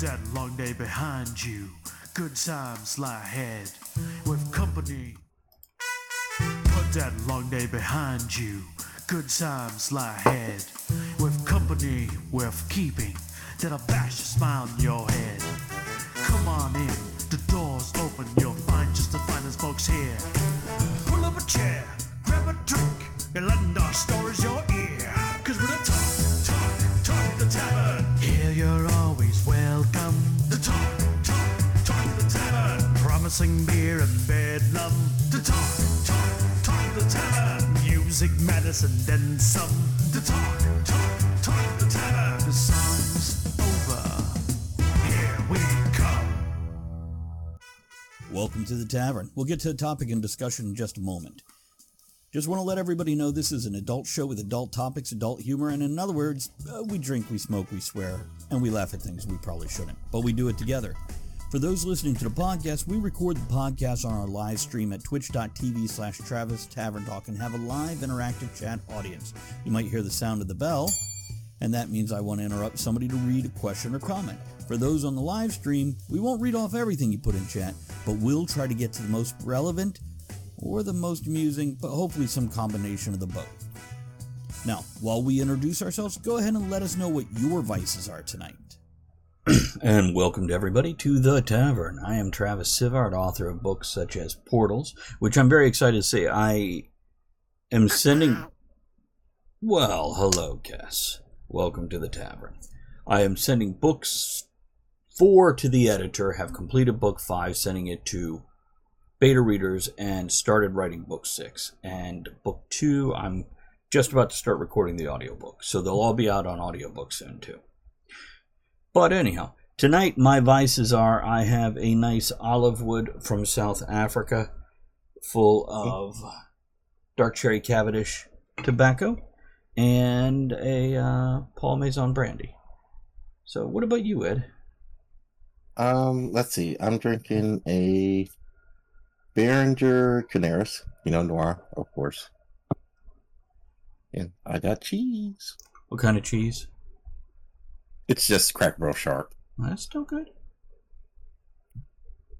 That long day behind you. Good times lie ahead. With company. Put that long day behind you. Good times lie ahead. With company worth keeping. That'll bash a smile on your head. Come on in, the door's open. You'll find just the finest folks here. Pull up a chair, grab a drink, and lend our stories your ear. Cause we're the talk, always welcome. The talk, talk, talk the tavern. Promising beer and bedlam. The talk, talk, talk the tavern. Music, medicine, then some. The talk, talk, talk the tavern. The song's over. Here we come. Welcome to the tavern. We'll get to the topic and discussion in just a moment. Just want to let everybody know this is an adult show with adult topics, adult humor, and in other words, uh, we drink, we smoke, we swear, and we laugh at things we probably shouldn't, but we do it together. For those listening to the podcast, we record the podcast on our live stream at twitch.tv slash Travis Tavern Talk and have a live interactive chat audience. You might hear the sound of the bell, and that means I want to interrupt somebody to read a question or comment. For those on the live stream, we won't read off everything you put in chat, but we'll try to get to the most relevant or the most amusing, but hopefully some combination of the both. Now, while we introduce ourselves, go ahead and let us know what your vices are tonight. and welcome to everybody to the tavern. I am Travis Sivart, author of books such as Portals, which I'm very excited to say I am sending. Well, hello, Cass. Welcome to the tavern. I am sending books four to the editor, have completed book five, sending it to beta readers, and started writing book six. And book two, I'm just about to start recording the audiobook. So they'll all be out on audiobook soon, too. But anyhow, tonight my vices are I have a nice olive wood from South Africa full of dark cherry Cavendish tobacco and a uh, Paul Masson brandy. So, what about you, Ed? Um, let's see. I'm drinking a Beringer Canaris, you know, Noir, of course. And I got cheese. What kind of cheese? It's just cracked real sharp. That's still good.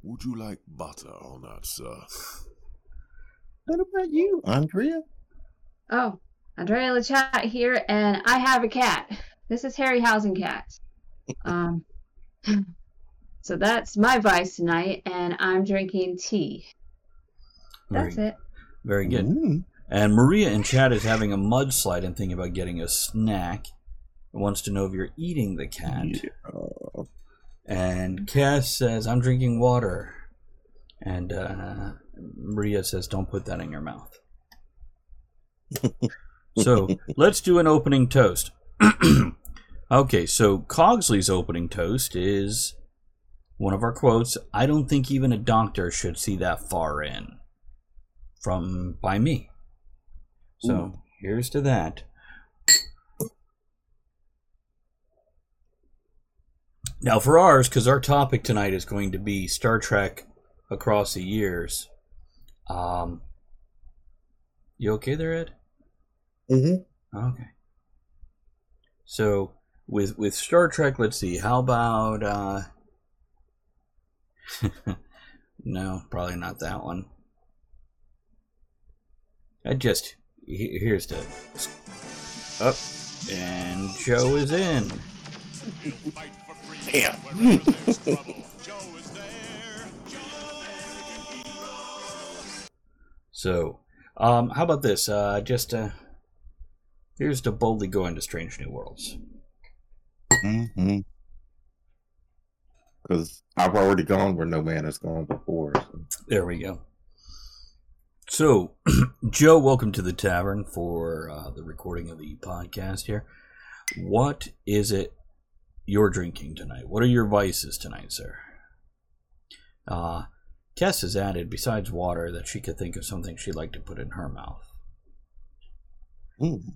Would you like butter on that, sir? What about you, Andrea? Oh, Andrea Lachat here, and I have a cat. This is Harry Housing cat. Um, so that's my vice tonight, and I'm drinking tea. That's very, it. Very good. Mm. And Maria in chat is having a mudslide and thinking about getting a snack. Wants to know if you're eating the cat. Yeah. And Cass says, I'm drinking water. And uh, Maria says, Don't put that in your mouth. so let's do an opening toast. okay, so Cogsley's opening toast is one of our quotes I don't think even a doctor should see that far in. From by me. So Ooh. here's to that. Now, for ours, because our topic tonight is going to be Star Trek across the years. Um, you okay there, Ed? Mm-hmm. Okay. So with with Star Trek, let's see. How about uh No, probably not that one. I just here's the up and Joe is in. Damn. So, um, how about this? Uh, just uh, here's to boldly go into strange new worlds. mm-hmm. Because I've already gone where no man has gone before. So. There we go. So, Joe, welcome to the tavern for uh, the recording of the podcast here. What is it you're drinking tonight? What are your vices tonight, sir? Uh, Tess has added, besides water, that she could think of something she'd like to put in her mouth. Mm.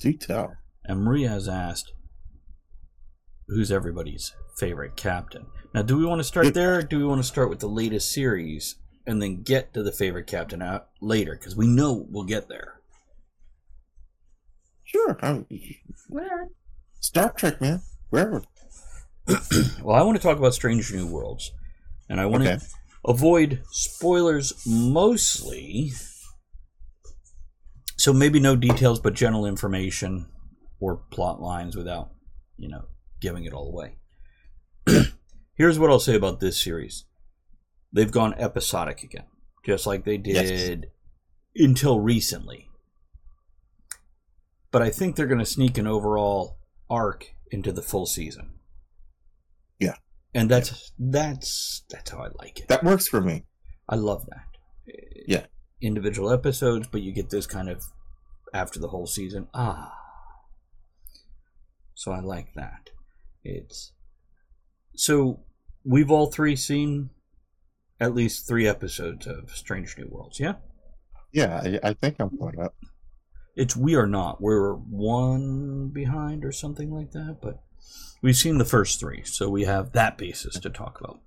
Do tell. And Maria has asked, who's everybody's favorite captain? Now, do we want to start there, or do we want to start with the latest series and then get to the favorite captain out later? Because we know we'll get there. Sure. I'm, Whatever. Star Trek, man. Wherever. well, I want to talk about Strange New Worlds, and I want Okay. to avoid spoilers mostly. So maybe no details, but general information or plot lines without, you know, giving it all away. Here's what I'll say about this series: they've gone episodic again, just like they Yes. did until recently. But I think they're going to sneak an overall arc into the full season. Yeah. And that's that's that's how I like it. That works for me. I love that. Yeah. Individual episodes, but you get this kind of after the whole season. Ah. So I like that. It's so we've all three seen at least three episodes of Strange New Worlds, yeah? Yeah, I, I think I'm caught up. It's we are not. We're one behind or something like that, but we've seen the first three, so we have that basis to talk about.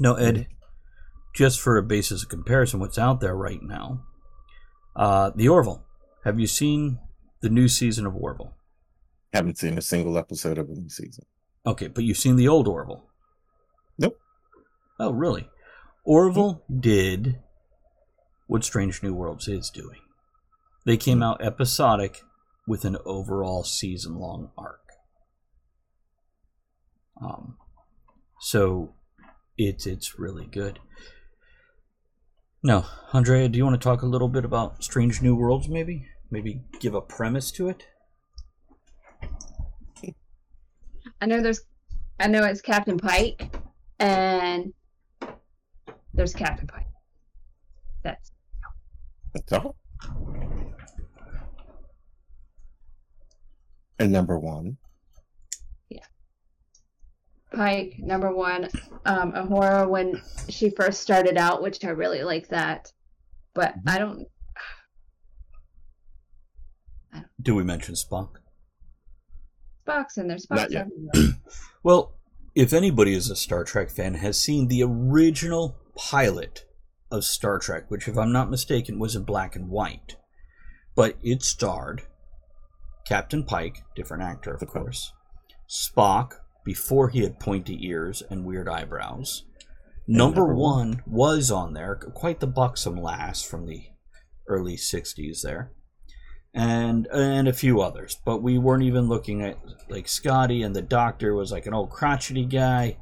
No, Ed, just for a basis of comparison, what's out there right now? Uh, the Orville. Have you seen the new season of Orville? Haven't seen a single episode of the new season. Okay, but you've seen the old Orville. Nope. Oh, really? Orville did what Strange New Worlds is doing. They came out episodic with an overall season long arc. Um, so it's it's really good. Now, Andrea, do you want to talk a little bit about Strange New Worlds? Maybe, maybe give a premise to it. I know there's, I know it's Captain Pike, and there's Captain Pike. That's That's all. And number one. Yeah. Pike number one. Um, a horror when she first started out, which I really like that, but I don't. Do we mention Spock? Spock's in there. Not Spock's yet. everywhere. Well, if anybody is a Star Trek fan, has seen the original pilot of Star Trek, which, if I'm not mistaken, was in black and white, but it starred Captain Pike, different actor, of Okay. course, Spock, before he had pointy ears and weird eyebrows. Number number one one. was on there, quite the buxom lass from the early 60s there. And and a few others, but we weren't even looking at like Scotty and the Doctor was like an old crotchety guy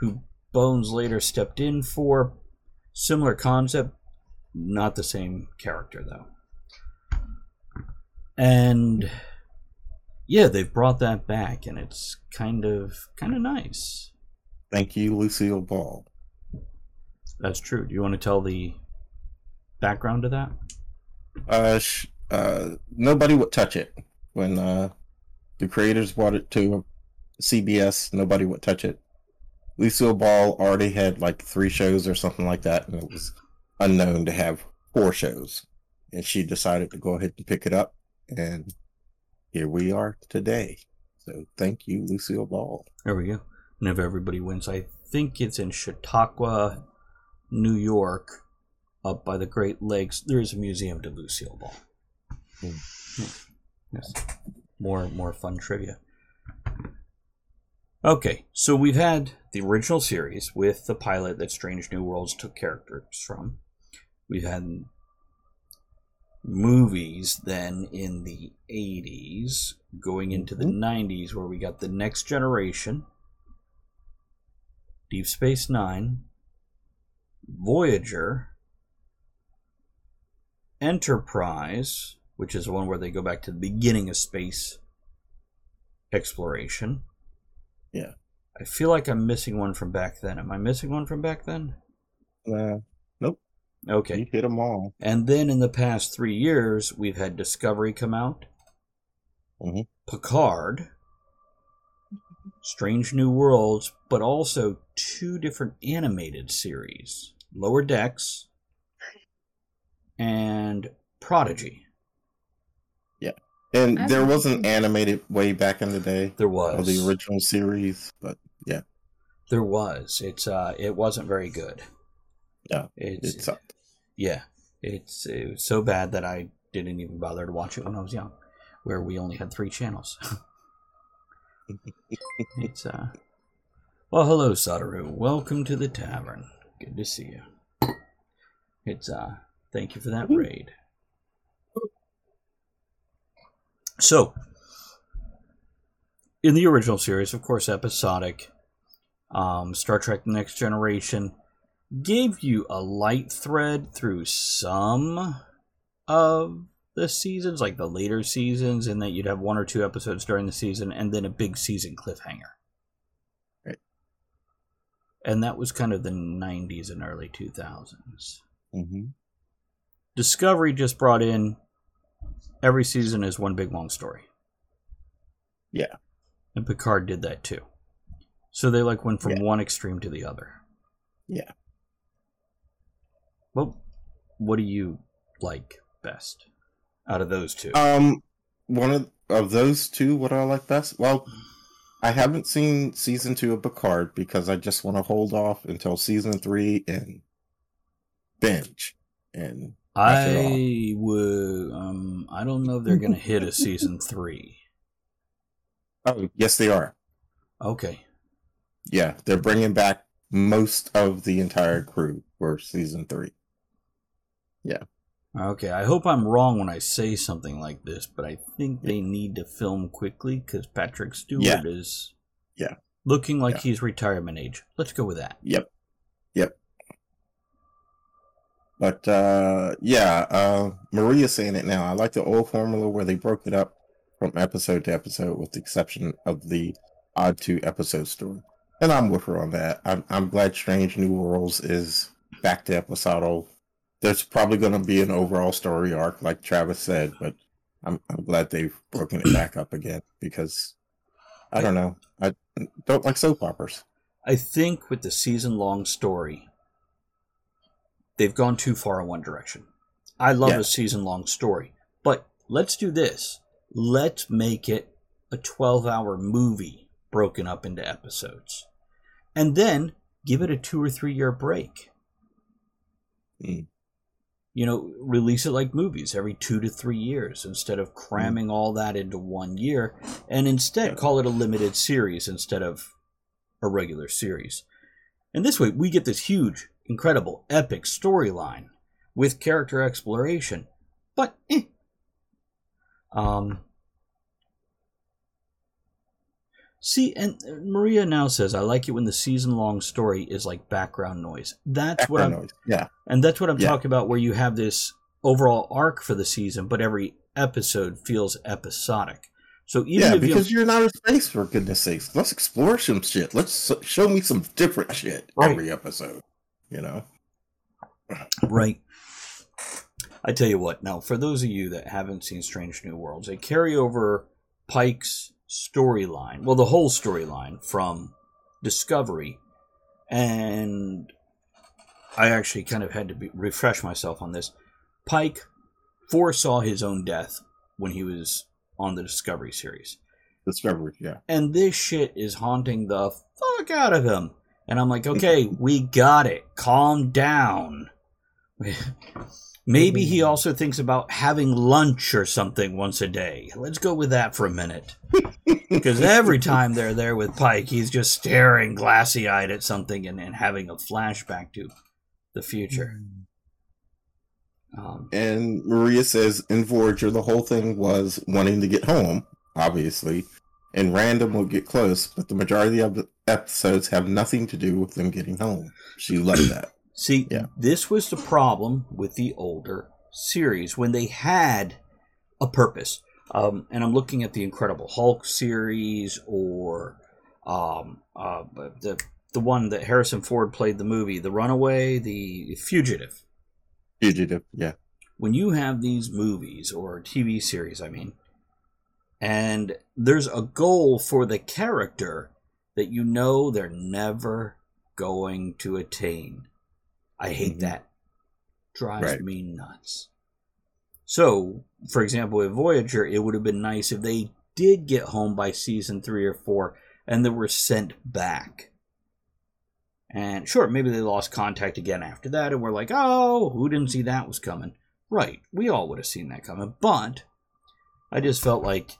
who Bones later stepped in for. Similar concept, not the same character though. And yeah, they've brought that back, and it's kind of kind of nice. Thank you, Lucille Ball. That's true. Do you want to tell the background to that? Uh, sh- uh, nobody would touch it when uh, the creators brought it to CBS. Nobody would touch it. Lucille Ball already had like three shows or something like that, and it was unknown to have four shows. And she decided to go ahead and pick it up, and here we are today. So thank you, Lucille Ball. There we go. And if everybody wins, I think it's in Chautauqua, New York, up by the Great Lakes. There is a museum to Lucille Ball. Yeah. Yes. More more fun trivia. Okay, so we've had the original series with the pilot that Strange New Worlds took characters from. We've had movies then in the 80s, going into the mm-hmm. 90s, where we got the next generation, Deep Space Nine, Voyager, Enterprise, which is one where they go back to the beginning of space exploration. Yeah. I feel like I'm missing one from back then. Am I missing one from back then? Uh, nope. Okay. you hit them all. And then in the past three years, we've had Discovery come out, Mhm. Picard, Strange New Worlds, but also two different animated series Lower Decks and Prodigy. Yeah. And there was an animated way back in the day There was. of was. the original series, but yeah, There was. It's uh it wasn't very good. Yeah, It's, it sucked. yeah. It's it was so bad that I didn't even bother to watch it when I was young, where we only had three channels. it's uh Well, hello, Sadaru. Welcome to the tavern. Good to see you. It's uh, thank you for that raid. So, in the original series, of course, episodic, um, Star Trek: The Next Generation gave you a light thread through some of the seasons, like the later seasons, and that you'd have one or two episodes during the season, and then a big season cliffhanger. Right. And that was kind of the 90s and early 2000s. hmm Discovery just brought in every season is one big long story. Yeah. And Picard did that too. So they like went from Yeah. one extreme to the other. Yeah. Well, what do you like best out of those two? Um, one of of those two, what I like best. Well, I haven't seen season two of Picard because I just want to hold off until season three and binge. And watch it all. I would. Um, I don't know if they're going to hit a season three. Oh, yes, they are. Okay. Yeah, they're bringing back most of the entire crew for season three. Yeah. Okay. I hope I'm wrong when I say something like this, but I think they need to film quickly because Patrick Stewart Yeah. is. Yeah. Looking like Yeah. he's retirement age. Let's go with that. Yep. Yep. But uh yeah, uh Maria's saying it now. I like the old formula where they broke it up from episode to episode with the exception of the odd two episode story. And I'm with her on that. I'm I'm glad Strange New Worlds is back to episodal. There's probably gonna be an overall story arc, like Travis said, but I'm I'm glad they've broken it back up again because I don't know. I don't like soap operas. I think with the season long story, they've gone too far in one direction. I love Yeah. a season long story, but let's do this. Let's make it a 12 hour movie broken up into episodes. And then give it a two or three year break. Mm. You know, release it like movies every two to three years instead of cramming all that into one year, and instead call it a limited series instead of a regular series. And this way, we get this huge, incredible, epic storyline with character exploration. But, eh. Um. See, and Maria now says, I like it when the season long story is like background noise. That's what I'm, Background noise. Yeah. and that's what I'm Yeah. talking about, where you have this overall arc for the season, but every episode feels episodic. So even yeah, because you you're in outer space, for goodness sakes. Let's explore some shit. Let's show me some different shit Right. every episode. You know? right, I tell you what. Now, for those of you that haven't seen Strange New Worlds, they carry over Pike's storyline, well, the whole storyline from Discovery, and I actually kind of had to be, refresh myself on this. Pike foresaw his own death when he was on the Discovery series. Discovery, yeah. and this shit is haunting the fuck out of him. And I'm like, okay, we got it. Calm down. Maybe he also thinks about having lunch or something once a day. Let's go with that for a minute. Because every time they're there with Pike, he's just staring glassy eyed at something and, and having a flashback to the future. Um, And Maria says in Voyager, the whole thing was wanting to get home, obviously, and random will get close, but the majority of the episodes have nothing to do with them getting home. She loved that. See, Yeah. this was the problem with the older series when they had a purpose. Um, and I'm looking at the Incredible Hulk series or um, uh, the the one that Harrison Ford played the movie, The Runaway, The Fugitive. Fugitive, yeah. When you have these movies or TV series, I mean, and there's a goal for the character that you know they're never going to attain. I hate Mhm. that. Drives Right. me nuts. So, for example, with Voyager, it would have been nice if they did get home by season three or four and they were sent back. And sure, maybe they lost contact again after that, and we're like, oh, who didn't see that was coming? Right, we all would have seen that coming. But I just felt like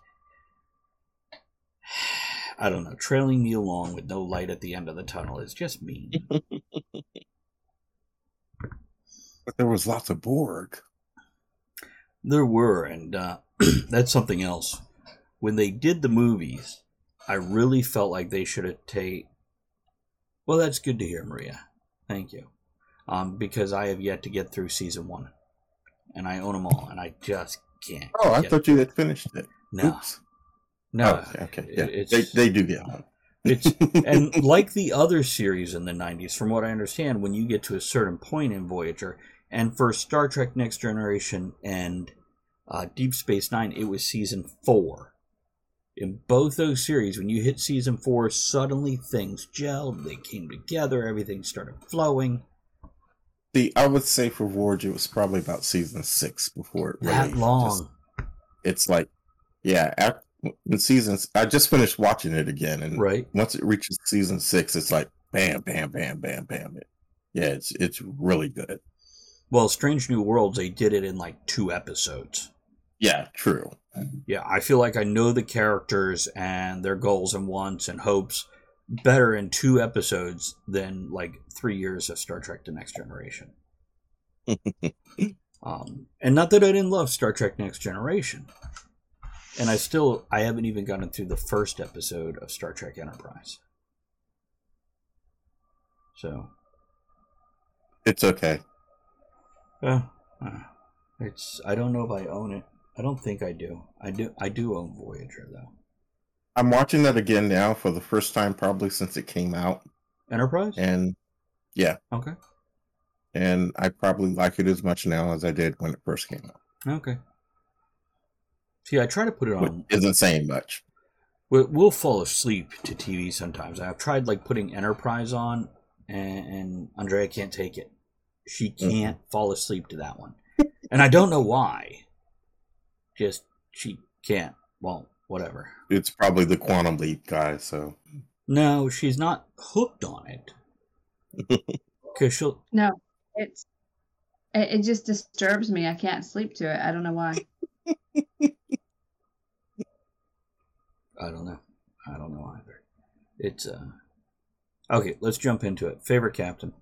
I don't know. Trailing me along with no light at the end of the tunnel is just mean. But there was lots of Borg. There were, and uh, that's something else. When they did the movies, I really felt like they should have taken. Well, that's good to hear, Maria. Thank you. Um, because I have yet to get through season one, and I own them all, and I just can't. Oh, I thought you had finished it. no, Oops. no. Oh, okay. Yeah. They, they do get one. It's and like the other series in the 90s from what i understand when you get to a certain point in voyager and for star trek next generation and uh, deep space nine it was season four in both those series when you hit season four suddenly things gelled they came together everything started flowing See, I would say for Voyager, it was probably about season six before it really that just- long it's like, yeah, af in seasons, I just finished watching it again, and right once it reaches season six, it's like bam, bam, bam, bam, bam. It, yeah, it's it's really good. Well strange new worlds they did it in like two episodes Yeah, true. yeah, I feel like I know the characters and their goals and wants and hopes better in two episodes than like three years of Star Trek: The Next Generation. um, and not that I didn't love Star Trek: Next Generation, and I still I haven't even gotten through the first episode of Star Trek Enterprise. So, It's okay. Uh, it's I don't know if I own it. I don't think I do. I do. I do own Voyager though. I'm watching that again now for the first time probably since it came out, Enterprise. and yeah, Okay. and I probably like it as much now as I did when it first came out. Okay. See, I try to put it Which on. isn't saying much. we- We'll fall asleep to TV sometimes. I've tried like putting Enterprise on, and, and Andrea can't take it. She can't fall asleep to that one, and I don't know why. Just she can't. Well, whatever. It's probably the quantum leap guy. So No, she's not hooked on it. Cause she'll. No, it's it, it just disturbs me. I can't sleep to it. I don't know why. I don't know. I don't know either. It's uh. Okay, let's jump into it. Favorite captain.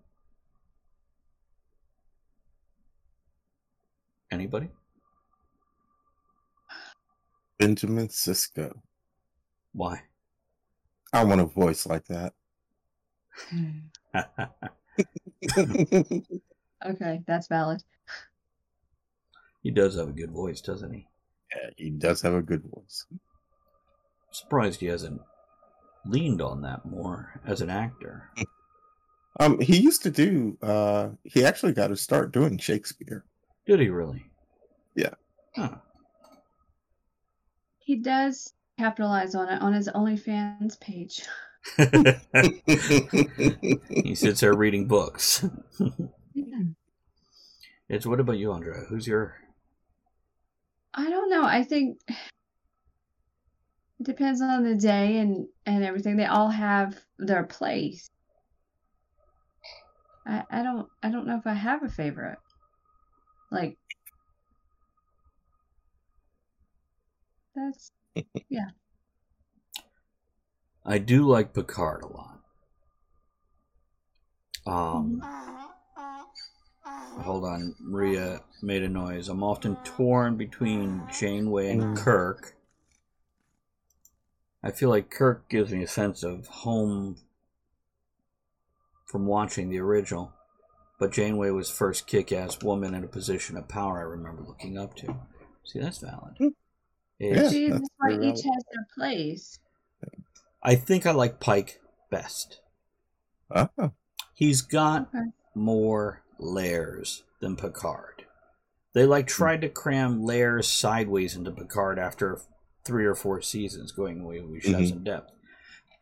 Anybody? Benjamin Sisko. Why? I want a voice like that. Okay, that's valid. he does have a good voice, doesn't he? Yeah, he does have a good voice. Surprised he hasn't leaned on that more as an actor. Um, he used to do. Uh, he actually got to start doing Shakespeare. Did he really? Yeah. Huh. He does capitalize on it on his OnlyFans page. he sits there reading books. it's what about you, Andrea? Who's your I don't know. I think it depends on the day and and everything. They all have their place. I I don't I don't know if I have a favorite. Like that's yeah. I do like Picard a lot. Um, hold on, Maria made a noise. I'm often torn between Janeway and Mm. Kirk. I feel like Kirk gives me a sense of home from watching the original, but Janeway was first kick-ass woman in a position of power I remember looking up to. See, that's valid. Hmm. It's- see that's that's why very each has their place. I think I like Pike best. Ah, He's got Okay. more layers than Picard. They like tried to cram layers sideways into Picard after three or four seasons, going away we should have Mhm. some depth.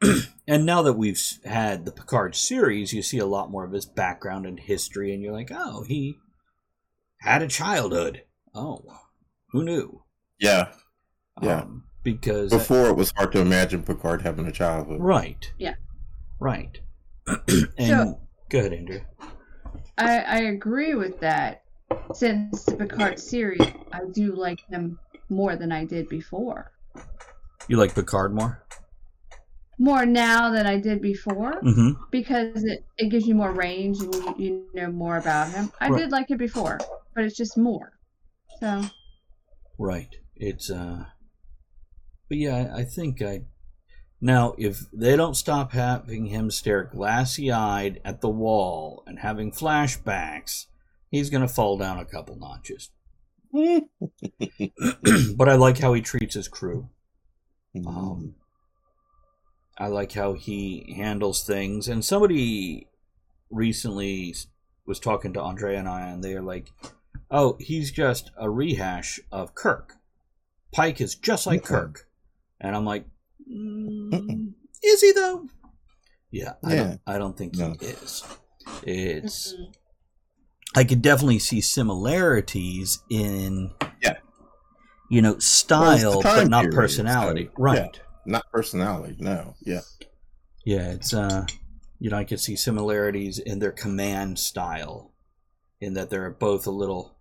and now that we've had the Picard series, you see a lot more of his background and history, and you're like, oh, he had a childhood. Oh, who knew? yeah. Yeah. Um, because Before it was hard to imagine Picard having a childhood. right, Yeah. right. and So- go ahead, Andrew. I I agree with that. Since the Picard series, I do like him more than I did before. You like Picard more? More now than I did before Mm-hmm. because it, it gives you more range and you, you know more about him. I Right. did like it before, but it's just more. So Right. It's uh but yeah, I I think I now if they don't stop having him stare glassy eyed at the wall and having flashbacks, he's gonna fall down a couple notches. but I like how he treats his crew. Um, I like how he handles things. And somebody recently was talking to Andre and I, and they're like, "Oh, he's just a rehash of Kirk. Pike is just like Mm-mm. Kirk." And I'm like, mm, "Is he though?" Yeah, I Yeah. don't. I don't think No. he is. It's. mm-mm. I could definitely see similarities in. Yeah. You know, Well, style, but time not period, personality. so, right. Not personality, no. Yeah. Yeah, it's uh you know, I could see similarities in their command style in that they're both a little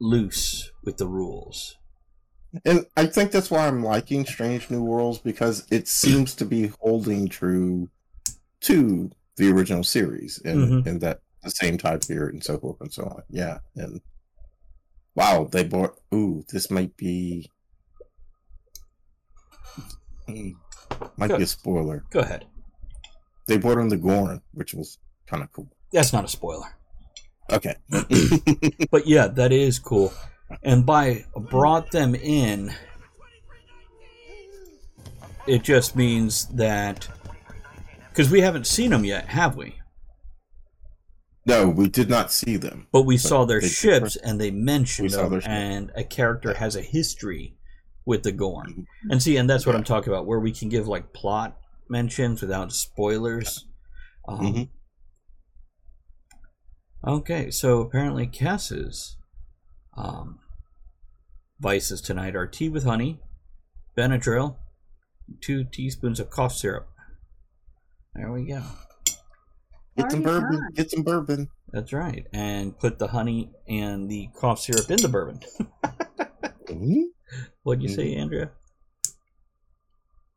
loose with the rules. And I think that's why I'm liking Strange New Worlds because it seems to be holding true to the original series and, Mhm. and that the same time period and so forth and so on. Yeah. And wow, they bought ooh, this might be Hmm, might be a spoiler. Go ahead. They brought in the Gorn, which was kind of cool. That's not a spoiler. Okay. But yeah, that is cool. And by brought them in it just means that because we haven't seen them yet, have we? no, we did not see them. But we saw their ships and they mentioned We them, their and a character has a history with the Gorn. Mhm. And see, and that's what Yeah. I'm talking about, where we can give like plot mentions without spoilers. Um, Mhm. Okay, so apparently Cass's um, vices tonight are tea with honey, Benadryl, two teaspoons of cough syrup. There we go. Get some bourbon. time. Get some bourbon. That's right. And put the honey and the cough syrup in the bourbon. Mhm. What'd you say, Andrea?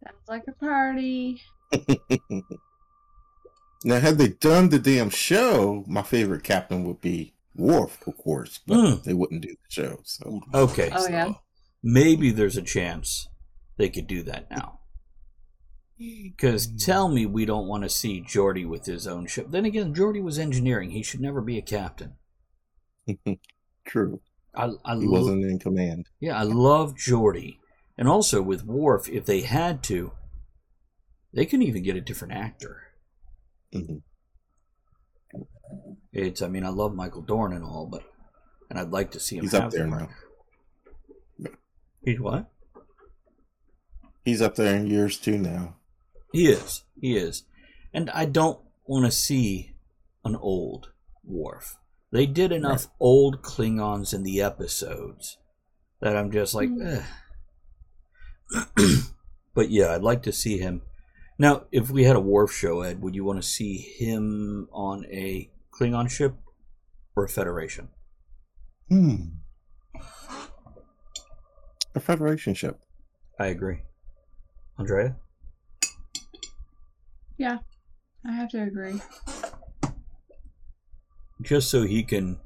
sounds like a party. Now, had they done the damn show, my favorite captain would be Worf, of course, but Mm. they wouldn't do the show. So Okay. Oh, yeah. Maybe there's a chance they could do that now. Because tell me we don't want to see Geordi with his own ship. Then again, Geordi was engineering. He should never be a captain. true, I, I he lo- wasn't in command. Yeah, I love Geordi. And also with Worf, if they had to, they can even get a different actor. Mhm. It's, I mean, I love Michael Dorn and all, but, and I'd like to see him He's up there more. now. He's what? He's up there in years too now. He is. He is. And I don't want to see an old Worf. They did enough old Klingons in the episodes that I'm just like, eh. but yeah, I'd like to see him. Now, if we had a Worf show, Ed, would you want to see him on a Klingon ship or a Federation? Hmm. A Federation ship. I agree. Andrea? Yeah, I have to agree. Just so he can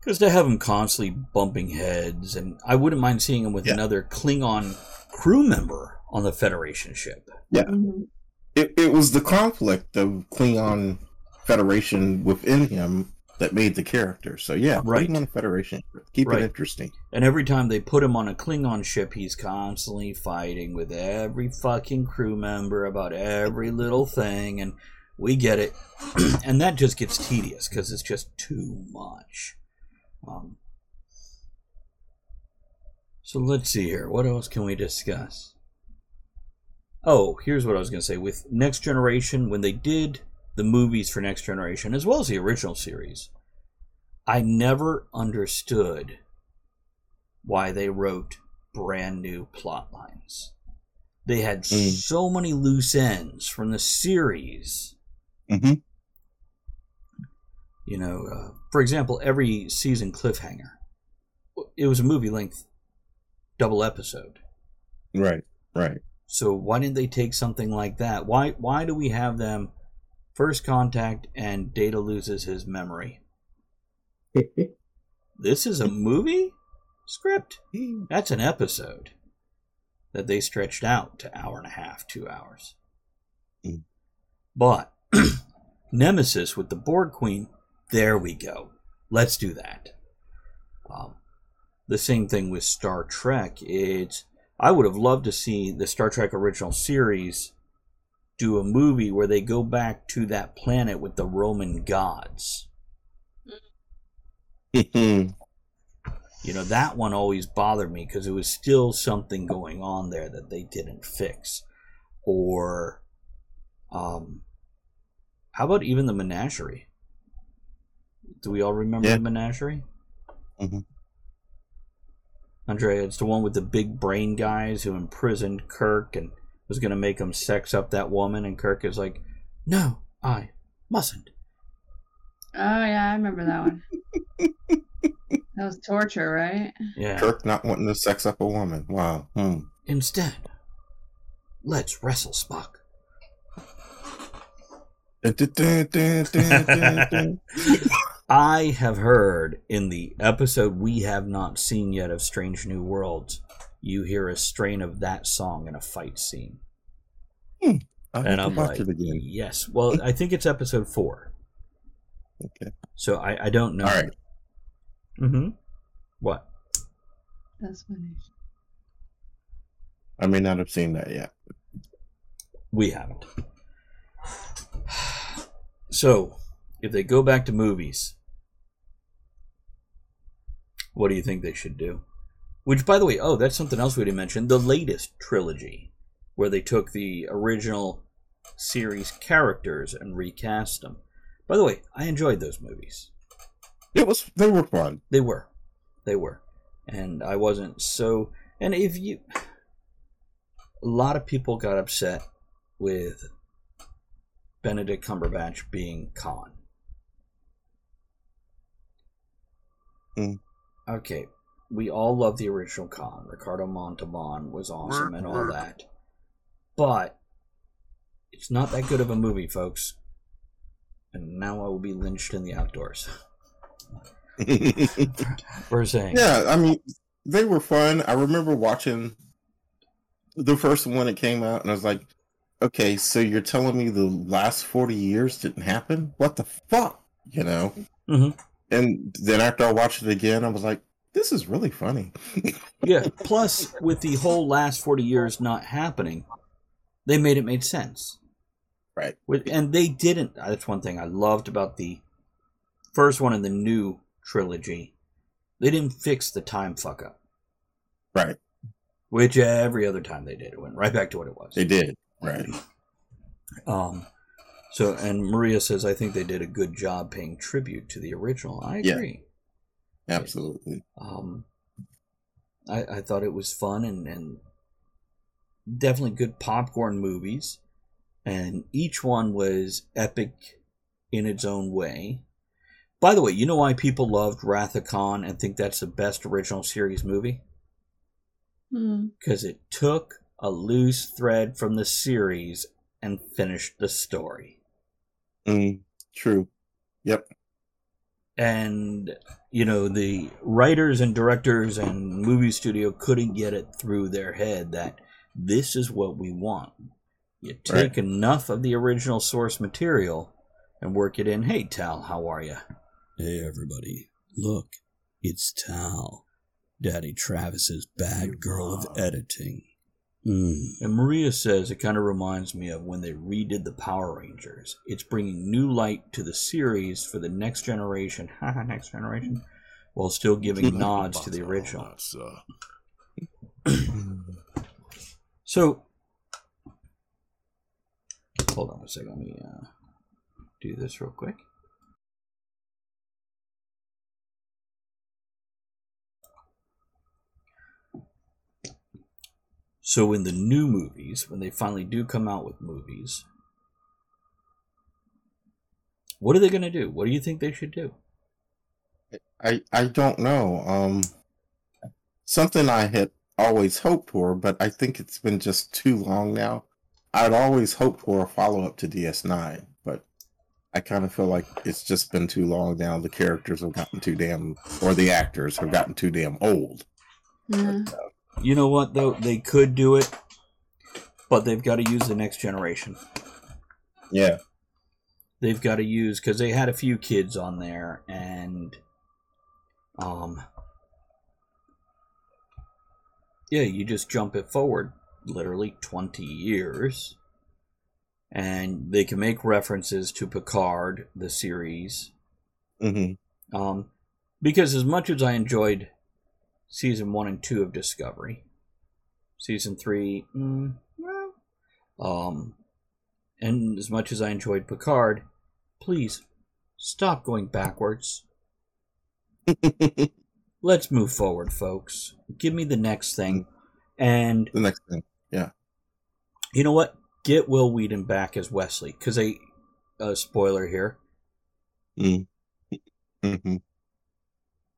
because to have him constantly bumping heads and i wouldn't mind seeing him with Yeah. another klingon crew member on the federation ship Yeah. Mhm. It, it was the conflict of Klingon Federation within him that made the character. So yeah, put Right. him on a Federation. Keep Right. it interesting. and every time they put him on a klingon ship he's constantly fighting with every fucking crew member about every little thing and we get it. And that just gets tedious because it's just too much. Um, so let's see here. What else can we discuss? Oh here's what i was going to say. With next generation when they did the movies for next generation as well as the original series i never understood why they wrote brand new plot lines. They had Mm. so many loose ends from the series Mm-hmm. you know uh, for example every season cliffhanger it was a movie length double episode Right. Right. So why didn't they take something like that? Why why do we have them first contact and Data loses his memory? This is a movie script? That's an episode that they stretched out to hour and a half, two hours. Mm. But Nemesis with the Borg Queen, there we go. Let's do that. Um, the same thing with Star Trek. It's I would have loved to see the Star Trek original series do a movie where they go back to that planet with the Roman gods. You know, that one always bothered me because it was still something going on there that they didn't fix. Or, um, how about even the menagerie? Do we all remember Yeah. the menagerie? Mhm. Andrea, it's the one with the big brain guys who imprisoned Kirk and was going to make him sex up that woman, and Kirk is like, "No, I mustn't." Oh yeah, I remember that one. that was torture, right? Yeah. Kirk not wanting to sex up a woman. Wow. Hmm. Instead, let's wrestle Spock. I have heard in the episode we have not seen yet of Strange New Worlds, you hear a strain of that song in a fight scene. I'll and I'm watch like, it again. yes. Well, I think it's episode four. Okay. So I, I don't know. All right. Mm-hmm. What? That's funny. I may not have seen that yet. We haven't. So, if they go back to movies, what do you think they should do? Which, by the way, oh, that's something else we didn't mention. The latest trilogy, where they took the original series characters and recast them. By the way, I enjoyed those movies. It was. They were fun. They were. They were. And I wasn't so. And if you. A lot of people got upset with Benedict Cumberbatch being Khan. Mm. Okay. We all love the original Khan. Ricardo Montalban was awesome and all that. But it's not that good of a movie, folks. And now I will be lynched in the outdoors for saying. yeah, I mean, they were fun. I remember watching the first one that came out, and I was like, "Okay, so you're telling me the last forty years didn't happen? What the fuck?" You know. Mhm. And then after I watched it again, I was like, "This is really funny." Yeah. Plus, with the whole last forty years not happening, they made it make sense. Right. With, and they didn't. That's one thing I loved about the first one in the new trilogy. They didn't fix the time fuck up, Right. which every other time they did, it went right back to what it was. They did. Right. Um. So, and Maria says, I think they did a good job paying tribute to the original. I Yeah. agree. Absolutely. Um, I, I thought it was fun and, and definitely good popcorn movies. And each one was epic in its own way. By the way, you know why people loved Wrath of Khan and think that's the best original series movie? Hmm. Because it took a loose thread from the series and finished the story. Mm, true. Yep. and you know the writers and directors and movie studio couldn't get it through their head that this is what we want you take Right. enough of the original source material and work it in hey tal how are you hey everybody look it's tal daddy travis's bad girl of editing and Maria says it kind of reminds me of when they redid the Power Rangers. It's bringing new light to the series for the next generation, haha, next generation, while still giving nods to the original. that. So, hold on a second. Let me uh, do this real quick. So, in the new movies, when they finally do come out with movies, what are they going to do? What do you think they should do? I I don't know. Um, something I had always hoped for, but I think it's been just too long now. I'd always hoped for a follow up to DS9, but I kind of feel like it's just been too long now. The characters have gotten too damn, or the actors have gotten too damn old. Yeah. You know what though? They could do it, but they've got to use the next generation. Yeah. They've got to use because they had a few kids on there, and um, yeah, you just jump it forward literally twenty years, and they can make references to Picard, the series, hmm um, because as much as I enjoyed season one and two of Discovery, season three, mm, well, um, and as much as I enjoyed Picard, please stop going backwards. Let's move forward, folks. Give me the next thing, and the next thing. Yeah. You know what? Get Wil Wheaton back as Wesley because they. Uh, spoiler here. Mm. hmm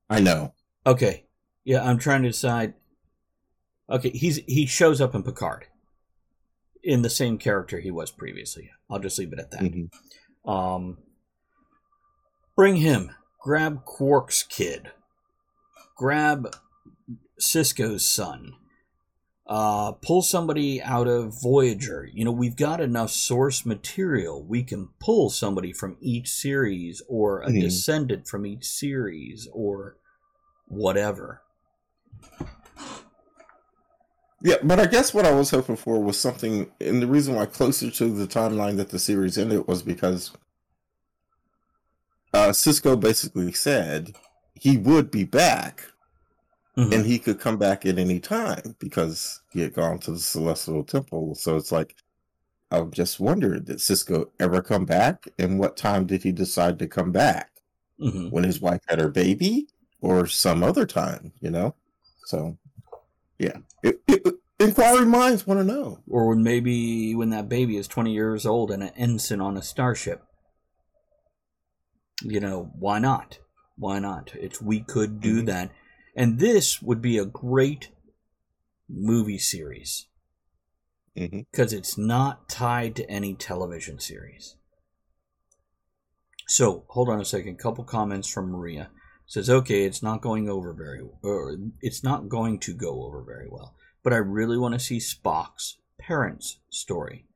I know. Okay. Yeah, I'm trying to decide. Okay, he's he shows up in Picard in the same character he was previously. I'll just leave it at that. Mhm. Um, bring him. Grab Quark's kid. Grab Sisko's son. Uh, pull somebody out of Voyager. You know, we've got enough source material. We can pull somebody from each series or a Mhm. descendant from each series or whatever. Yeah, but I guess what I was hoping for was something, and the reason why closer to the timeline that the series ended was because uh, Sisko basically said he would be back, Mhm. and he could come back at any time because he had gone to the Celestial Temple. So it's like, I just wondered, did Sisko ever come back? And what time did he decide to come back? Mhm. When his wife had her baby, or some other time? You know. So, yeah, it, it, inquiring minds want to know. Or maybe when that baby is 20 years old and an ensign on a starship. You know, why not? Why not? It's we could do Mhm. that. And this would be a great movie series because it's not tied to any television series. So, hold on a second. Couple comments from Maria. Says, "Okay, it's not going over very or it's not going to go over very well, but I really want to see Spock's parents' story.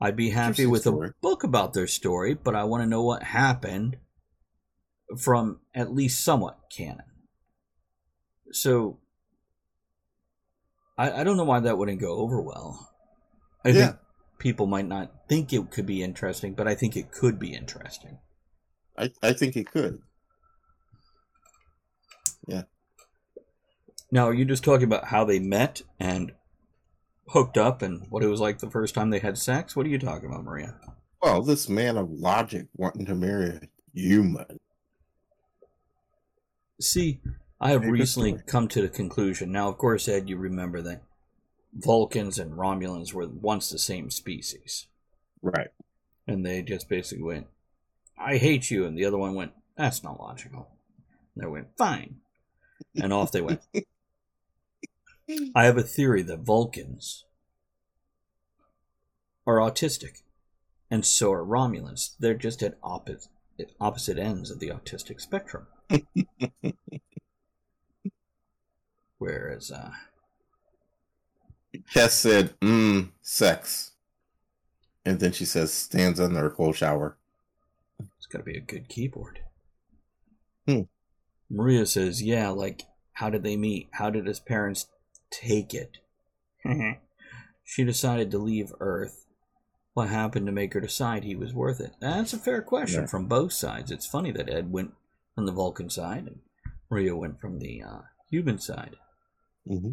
I'd be happy with story. a book about their story, but I want to know what happened from at least somewhat canon. So I, I don't know why that wouldn't go over well. I Yeah. think people might not think it could be interesting, but I think it could be interesting. I, I think it could. Now, are you just talking about how they met and hooked up and what it was like the first time they had sex? What are you talking about, Maria? Well, this man of logic wanting to marry a human. See, I have recently come to the conclusion. Now, of course, Ed, you remember that Vulcans and Romulans were once the same species. Right. And they just basically went, I hate you. And the other one went, That's not logical. And they went, Fine. And off they went. I have a theory that Vulcans are autistic, and so are Romulans. They're just at opposite opposite ends of the autistic spectrum. Whereas, uh, Cass said, mmm, sex. And then she says, stands under a cold shower. it's got to be a good keyboard. Hmm. Maria says, "Yeah, like how did they meet? How did his parents take it?" she decided to leave Earth. What happened to make her decide he was worth it? That's a fair question Yeah. from both sides. It's funny that Ed went from the Vulcan side and Maria went from the uh, human side. hmm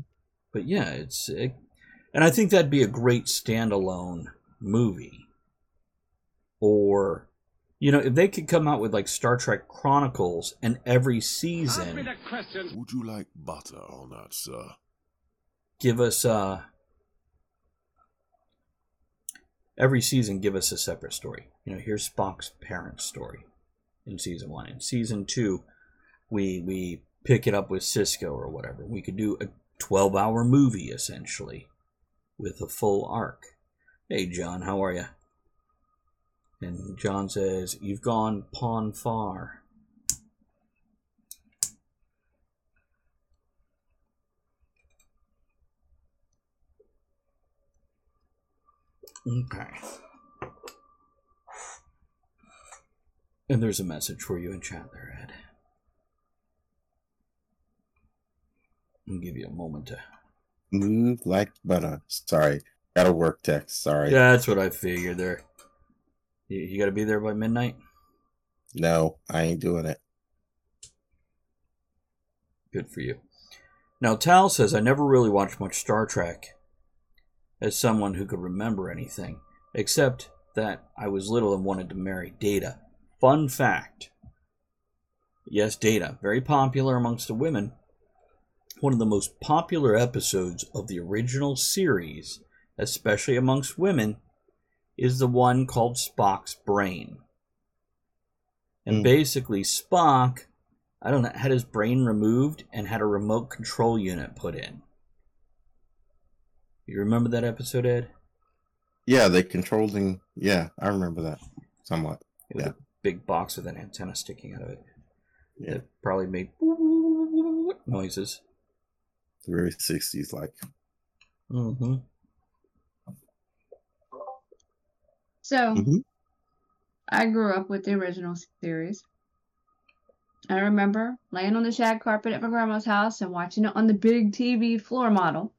But yeah, it's it, and I think that'd be a great standalone movie. Or, you know, if they could come out with like Star Trek Chronicles and every season Would you like butter on that, sir? give us uh every season give us a separate story. You know, here's Spock's parents' story in season one. In season two, we we pick it up with Sisko or whatever. We could do a 12 hour movie, essentially, with a full arc. Hey, John, how are you? And John says, You've gone pawn far. Okay. And there's a message for you in chat there, Ed. I'll give you a moment to. Move like butter. Sorry. Got a work text. Sorry. Yeah, that's what I figured there. You, you got to be there by midnight? No, I ain't doing it. Good for you. Now, Tal says, I never really watched much Star Trek as someone who could remember anything, except that I was little and wanted to marry Data. Fun fact. Yes, Data, very popular amongst the women. One of the most popular episodes of the original series, especially amongst women, is the one called Spock's Brain. And Hmm. basically, Spock, I don't know, had his brain removed and had a remote control unit put in. You remember that episode, Ed? Yeah, they controlled him. Yeah, I remember that somewhat. It was Yeah. a big box with an antenna sticking out of it. Yeah, That probably made noises. very 60s like. Mm-hmm. So Mhm. I grew up with the original series. I remember laying on the shag carpet at my grandma's house and watching it on the big TV floor model.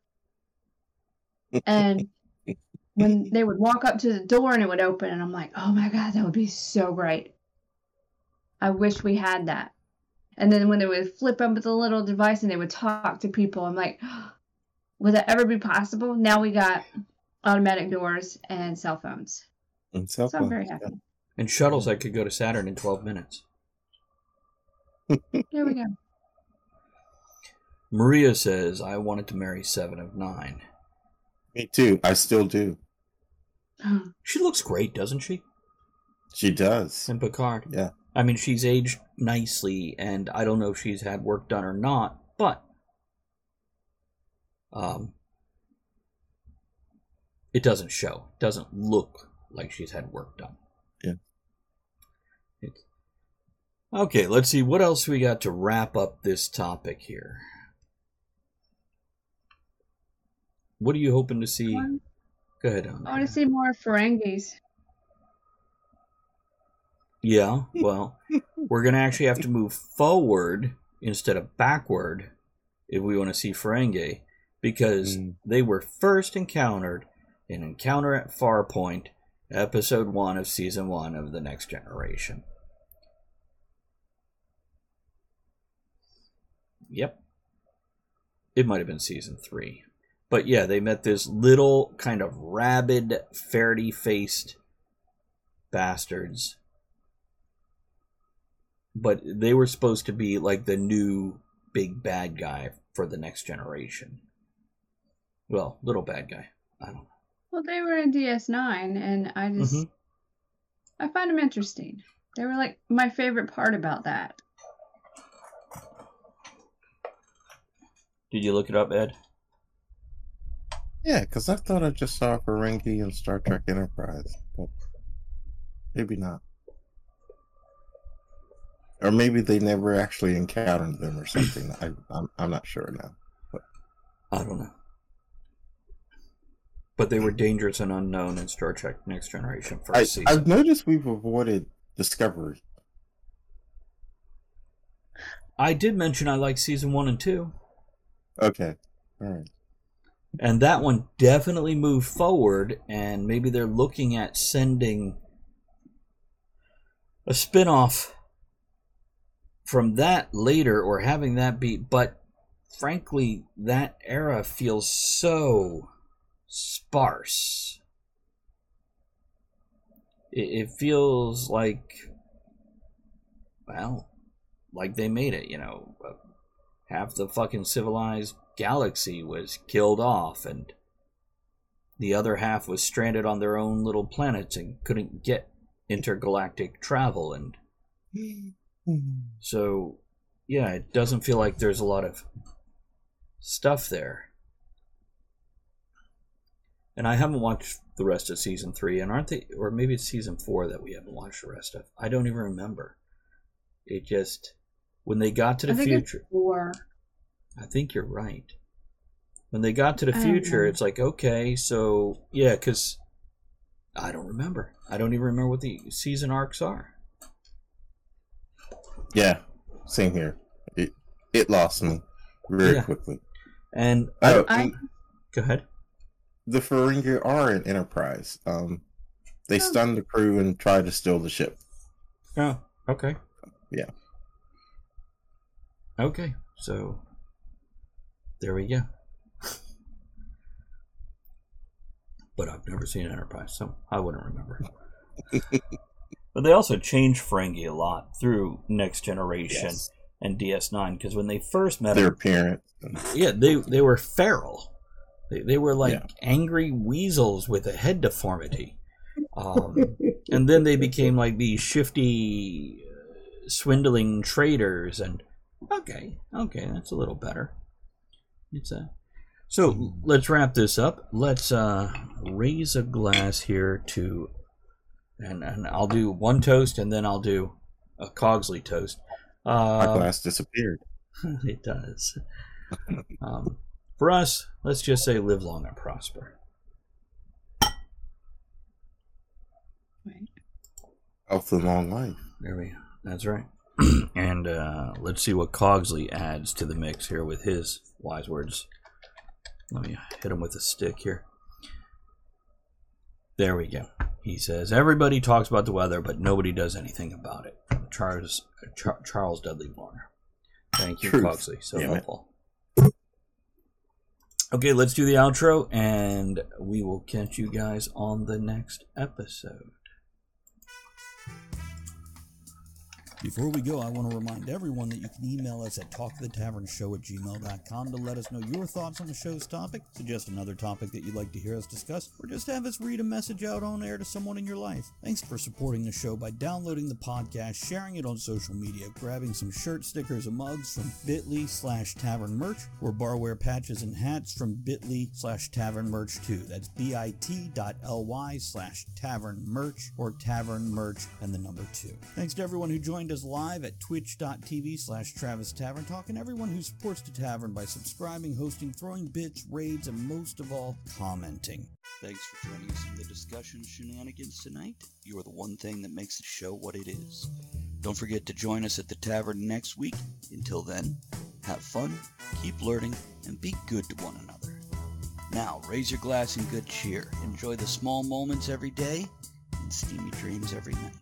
And when they would walk up to the door and it would open, and I'm like, oh my God, that would be so great. I wish we had that. And then when they would flip up with the little device and they would talk to people, I'm like, would that ever be possible? Now we got automatic doors and cell phones. And cell So I'm phone, very yeah. happy. And shuttles that could go to Saturn in 12 minutes. There we go. Maria says, I wanted to marry Seven of Nine. Me too. I still do. She looks great, doesn't she? She does. And Picard. Yeah. I mean, she's aged nicely, and I don't know if she's had work done or not, but um, it doesn't show. It doesn't look like she's had work done. Yeah. It's... Okay, let's see what else we got to wrap up this topic here. What are you hoping to see? One- Go ahead. I want to see more Ferengis. Yeah, well, we're going to actually have to move forward instead of backward if we want to see Ferengi because Mm. they were first encountered in Encounter at Farpoint, episode 1 of season 1 of The Next Generation. Yep. It might have been season 3. But yeah, they met this little kind of rabid, ferrety faced bastards but they were supposed to be like the new big bad guy for the next generation. Well, little bad guy. I don't know. Well, they were in DS9, and I just Mhm. I find them interesting. They were like my favorite part about that. Did you look it up, Ed? Yeah, because I thought I just saw Ferengi in Star Trek Enterprise, but maybe not. Or maybe they never actually encountered them or something. I, I'm, I'm not sure now. I don't know. But they were dangerous and unknown in Star Trek Next Generation first I, season. I've noticed we've avoided Discovery. I did mention I like season one and two, Okay, all right. and that one definitely moved forward. And maybe they're looking at sending a spin-off from that later or having that be but frankly that era feels so sparse it, it feels like well like they made it you know half the fucking civilized galaxy was killed off and the other half was stranded on their own little planets and couldn't get intergalactic travel and so yeah it doesn't feel like there's a lot of stuff there. And I haven't watched the rest of season three, and aren't they, or maybe it's season four that we haven't watched the rest of. I don't even remember. It just when they got to the I think future. it's four. I think you're right. When they got to the I future, it's like okay, so yeah, because I don't remember. I don't even remember what the season arcs are. Yeah, same here. It it lost me very Yeah. quickly. And I I- and go ahead. The Ferengi are an Enterprise. Um, they Oh. stun the crew and try to steal the ship. Oh, okay. Yeah. Okay, so there we go. but I've never seen an Enterprise, so I wouldn't remember. but they also changed Ferengi a lot through Next Generation Yes. and DS9 because when they first met Their them, appearance. yeah, they they were feral. They, they were like Yeah. angry weasels with a head deformity. Um, and then they became like these shifty, uh, swindling traders. And okay, okay, that's a little better. It's a. So let's wrap this up. Let's uh, raise a glass here to, and and I'll do one toast, and then I'll do a Cogsley toast. My Uh, glass disappeared. it does. um, for us, let's just say live long and prosper. Right. Health and long life. There we go. That's right. and uh, let's see what Cogsley adds to the mix here with his wise words. Let me hit him with a stick here. There we go. He says, Everybody talks about the weather, but nobody does anything about it. Charles, Char- Charles Dudley Warner. Thank you, Truth. Cogsley. So Damn it. Okay, let's do the outro, and we will catch you guys on the next episode. Before we go, I want to remind everyone that you can email us at talkthetavernshow at gmail.com to let us know your thoughts on the show's topic, suggest another topic that you'd like to hear us discuss, or just have us read a message out on air to someone in your life. Thanks for supporting the show by downloading the podcast, sharing it on social media, grabbing some shirt stickers and mugs from bit.ly slash tavern merch, or barware patches and hats from bit.ly slash tavern merch too. That's bit.ly slash tavern merch or tavern merch and the number two. Thanks to everyone who joined us live at twitch.tv slash Travis Tavern Talk and everyone who supports the tavern by subscribing, hosting, throwing bits, raids, and most of all, commenting. Thanks for joining us in the discussion shenanigans tonight. You are the one thing that makes the show what it is. Don't forget to join us at the tavern next week. Until then, have fun, keep learning, and be good to one another. Now, raise your glass in good cheer. Enjoy the small moments every day and steamy dreams every night.